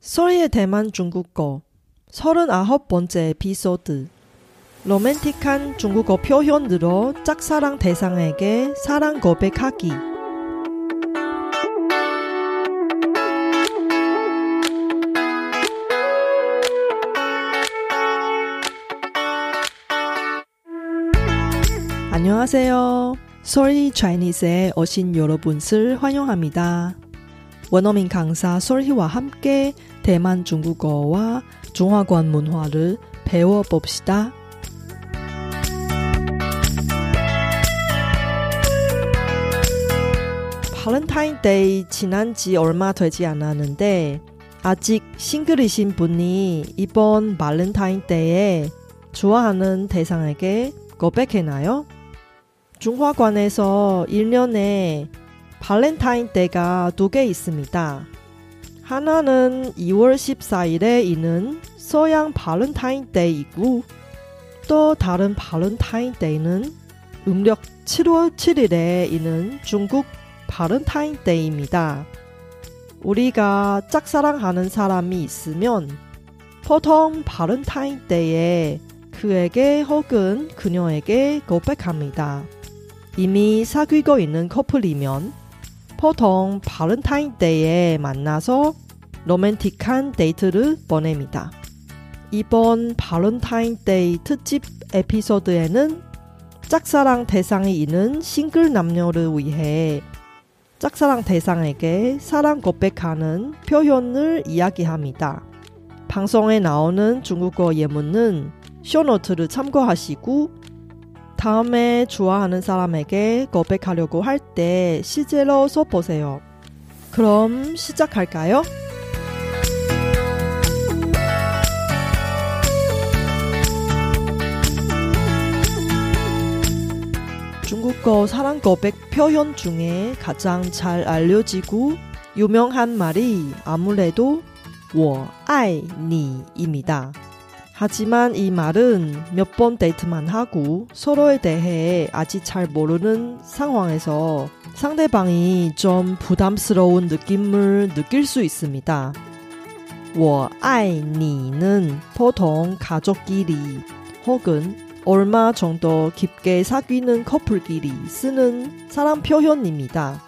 소리의 대만 중국어 39번째 에피소드 로맨틱한 중국어 표현으로 짝사랑 대상에게 사랑 고백하기 안녕하세요. 소리 차이니스에 오신 여러분을 환영합니다. 원어민 강사 솔희와 함께 대만 중국어와 중화권 문화를 배워봅시다. 발렌타인데이 지난 지 얼마 되지 않았는데 아직 싱글이신 분이 이번 발렌타인데이에 좋아하는 대상에게 고백했나요? 중화권에서 1년에 발렌타인데이가 두 개 있습니다. 하나는 2월 14일에 있는 서양 발렌타인데이이고 또 다른 발렌타인 데이는 음력 7월 7일에 있는 중국 발렌타인 데이입니다. 우리가 짝사랑하는 사람이 있으면 보통 발렌타인 데이에 그에게 혹은 그녀에게 고백합니다. 이미 사귀고 있는 커플이면 보통 발렌타인데이에 만나서 로맨틱한 데이트를 보냅니다. 이번 발렌타인데이 특집 에피소드에는 짝사랑 대상이 있는 싱글 남녀를 위해 짝사랑 대상에게 사랑 고백하는 표현을 이야기합니다. 방송에 나오는 중국어 예문은 쇼노트를 참고하시고 다음에 좋아하는 사람에게 고백하려고 할 때 실제로 써보세요. 그럼 시작할까요? 중국어 사랑 고백 표현 중에 가장 잘 알려지고 유명한 말이 아무래도 我爱你입니다. 하지만 이 말은 몇 번 데이트만 하고 서로에 대해 아직 잘 모르는 상황에서 상대방이 좀 부담스러운 느낌을 느낄 수 있습니다. 我爱你는 보통 가족끼리 혹은 얼마 정도 깊게 사귀는 커플끼리 쓰는 사랑 표현입니다.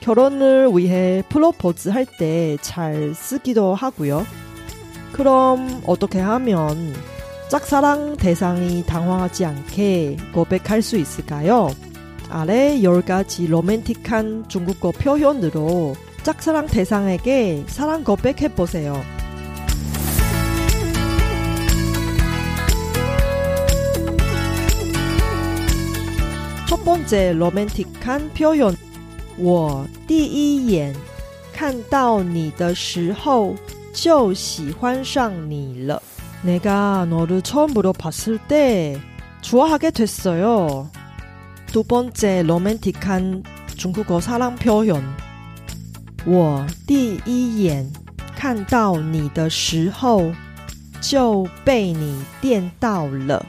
결혼을 위해 프로포즈 할 때 잘 쓰기도 하고요. 그럼 어떻게 하면 짝사랑 대상이 당황하지 않게 고백할 수 있을까요? 아래 10가지 로맨틱한 중국어 표현으로 짝사랑 대상에게 사랑 고백해보세요. 첫 번째 로맨틱한 표현 我第一眼看到你的时候 就喜欢上你了. 내가 너를 처음으로 봤을 때 좋아하게 됐어요. 두 번째 로맨틱한 중국어 사랑 표현. 我第一眼看到你的时候就被你电到了.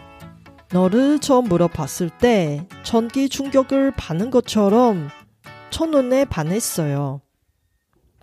너를 처음으로 봤을 때 전기 충격을 받는 것처럼 첫눈에 반했어요.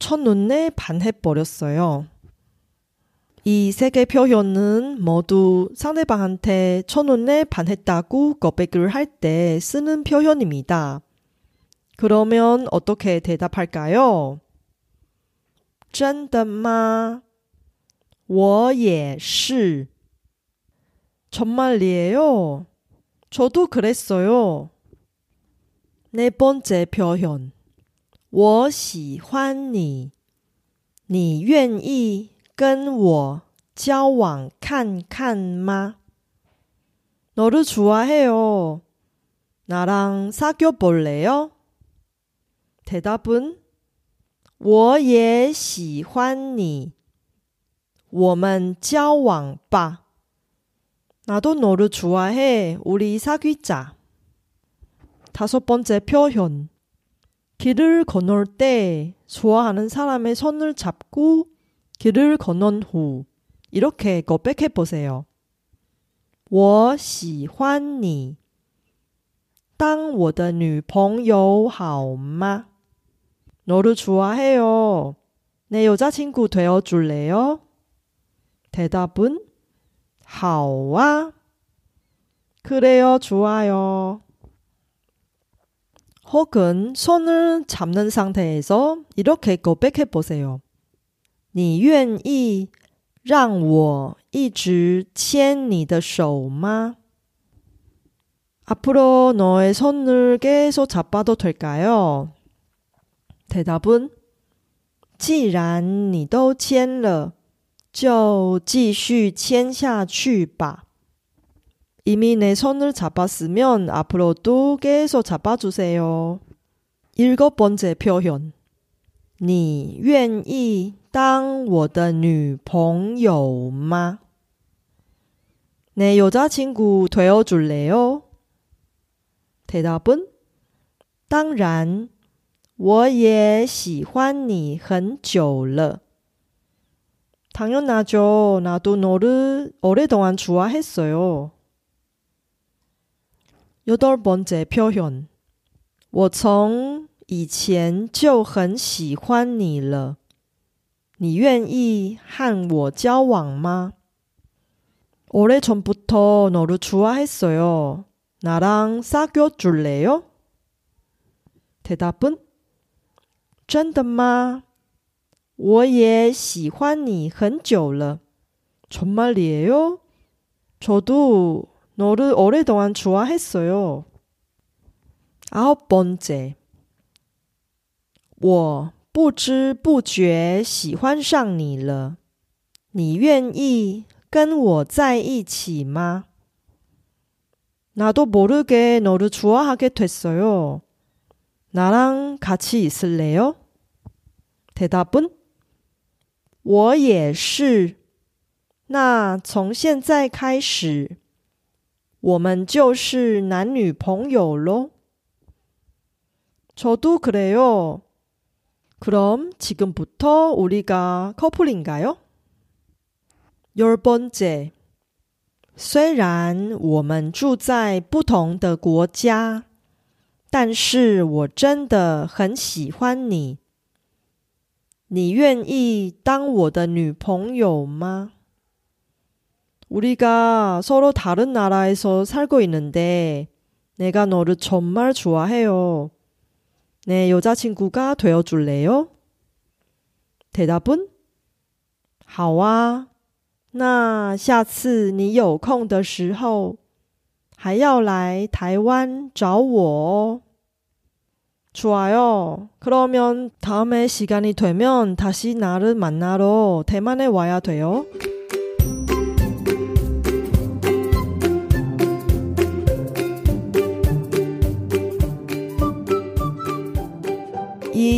첫눈에 반해버렸어요. 이 세 개 표현은 모두 상대방한테 첫눈에 반했다고 고백을 할 때 쓰는 표현입니다. 그러면 어떻게 대답할까요? 真的吗?我也是. 정말이에요. 저도 그랬어요. 네 번째 표현. 我喜欢你，你愿意跟我交往看看吗？ 너를 좋아해요. 나랑 사귀어 볼래요? 대답은 我也喜欢你. 我们交往吧. 나도 너를 좋아해. 우리 사귀자. 다섯 번째 표현. 길을 건널 때 좋아하는 사람의 손을 잡고 길을 건넌 후 이렇게 고백해 보세요. 我喜欢你.当我的女朋友好吗? 너를 좋아해요. 내 여자친구 되어줄래요? 대답은 好啊. 그래요, 좋아요. 혹은 손을 잡는 상태에서 이렇게 고백해 보세요. 你愿意让我一直牵你的手吗? 앞으로 너의 손을 계속 잡아도 될까요? 대답은 既然你都牵了，就继续牵下去吧。 이미 내 손을 잡았으면 앞으로도 계속 잡아주세요. 일곱 번째 표현. 你愿意当我的女朋友吗? 내 여자친구 되어줄래요? 대답은 当然我也喜欢你很久了。당연하죠나도너를오래동안좋아했어요 여덟번째표현我从以前就很喜欢你了。你愿意和我交往吗？오래전부터너를좋아했어요나랑사귀어줄래요대답은真的吗？我也喜欢你很久了。정말이에요저도 너를오래동안좋아했어요아홉번째我不知不觉喜欢上你了。你愿意跟我在一起吗？나도모르게너를좋아하게됐어요나랑같이있을래요 대답은我也是。那从现在开始， 我们就是男女朋友喽。저도그래요그럼지금부터우리가커플인가요열번째虽然我们住在不同的国家，但是我真的很喜欢你。你愿意当我的女朋友吗？ 우리가서로다른나라에서살고있는데내가너를정말좋아해요내여자친구가되어줄래요대답은好啊。那下次你有空的时候，还要来台湾找我哦。 좋아요. 그러면 다음에 시간이 되면 다시 나를 만나러 대만에 와야 돼요.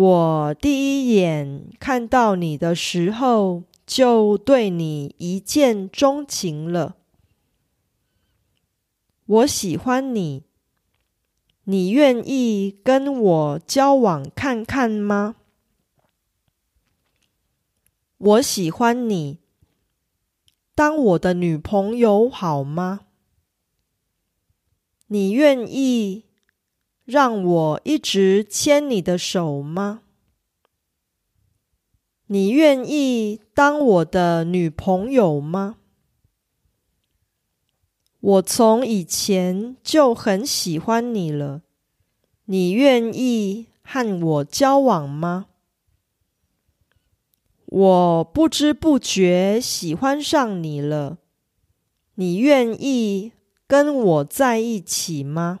我第一眼看到你的时候，就对你一见钟情了。我喜欢你。你愿意跟我交往看看吗？我喜欢你，当我的女朋友好吗？你愿意让我一直牵你的手吗？你愿意当我的女朋友吗？我从以前就很喜欢你了，你愿意和我交往吗？我不知不觉喜欢上你了，你愿意跟我在一起吗？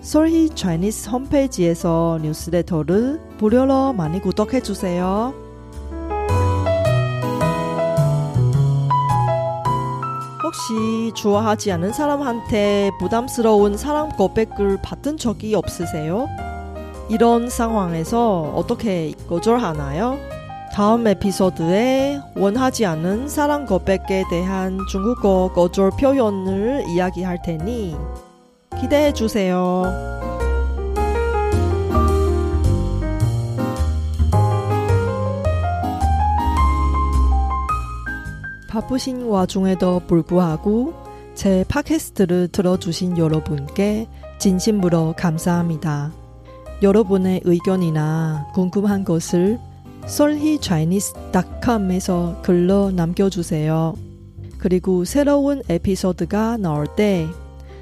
솔희 차이니스 홈페이지에서 뉴스레터를 무료로 많이 구독해 주세요. 혹시 좋아하지 않은 사람한테 부담스러운 사람 고백을 받은 적이 없으세요? 이런 상황에서 어떻게 거절하나요? 다음 에피소드에 원하지 않은 사람 고백에 대한 중국어 거절 표현을 이야기할 테니 기대해 주세요. 바쁘신 와중에도 불구하고 제 팟캐스트를 들어주신 여러분께 진심으로 감사합니다. 여러분의 의견이나 궁금한 것을 solhichinese.com에서 글로 남겨주세요. 그리고 새로운 에피소드가 나올 때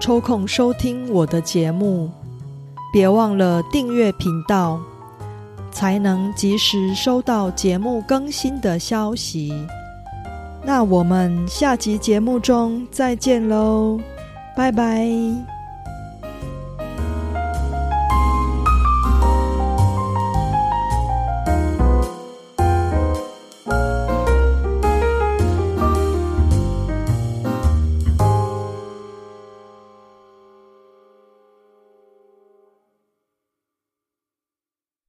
抽空收听我的节目。别忘了订阅频道，才能及时收到节目更新的消息。那我们下集节目中再见喽，拜拜。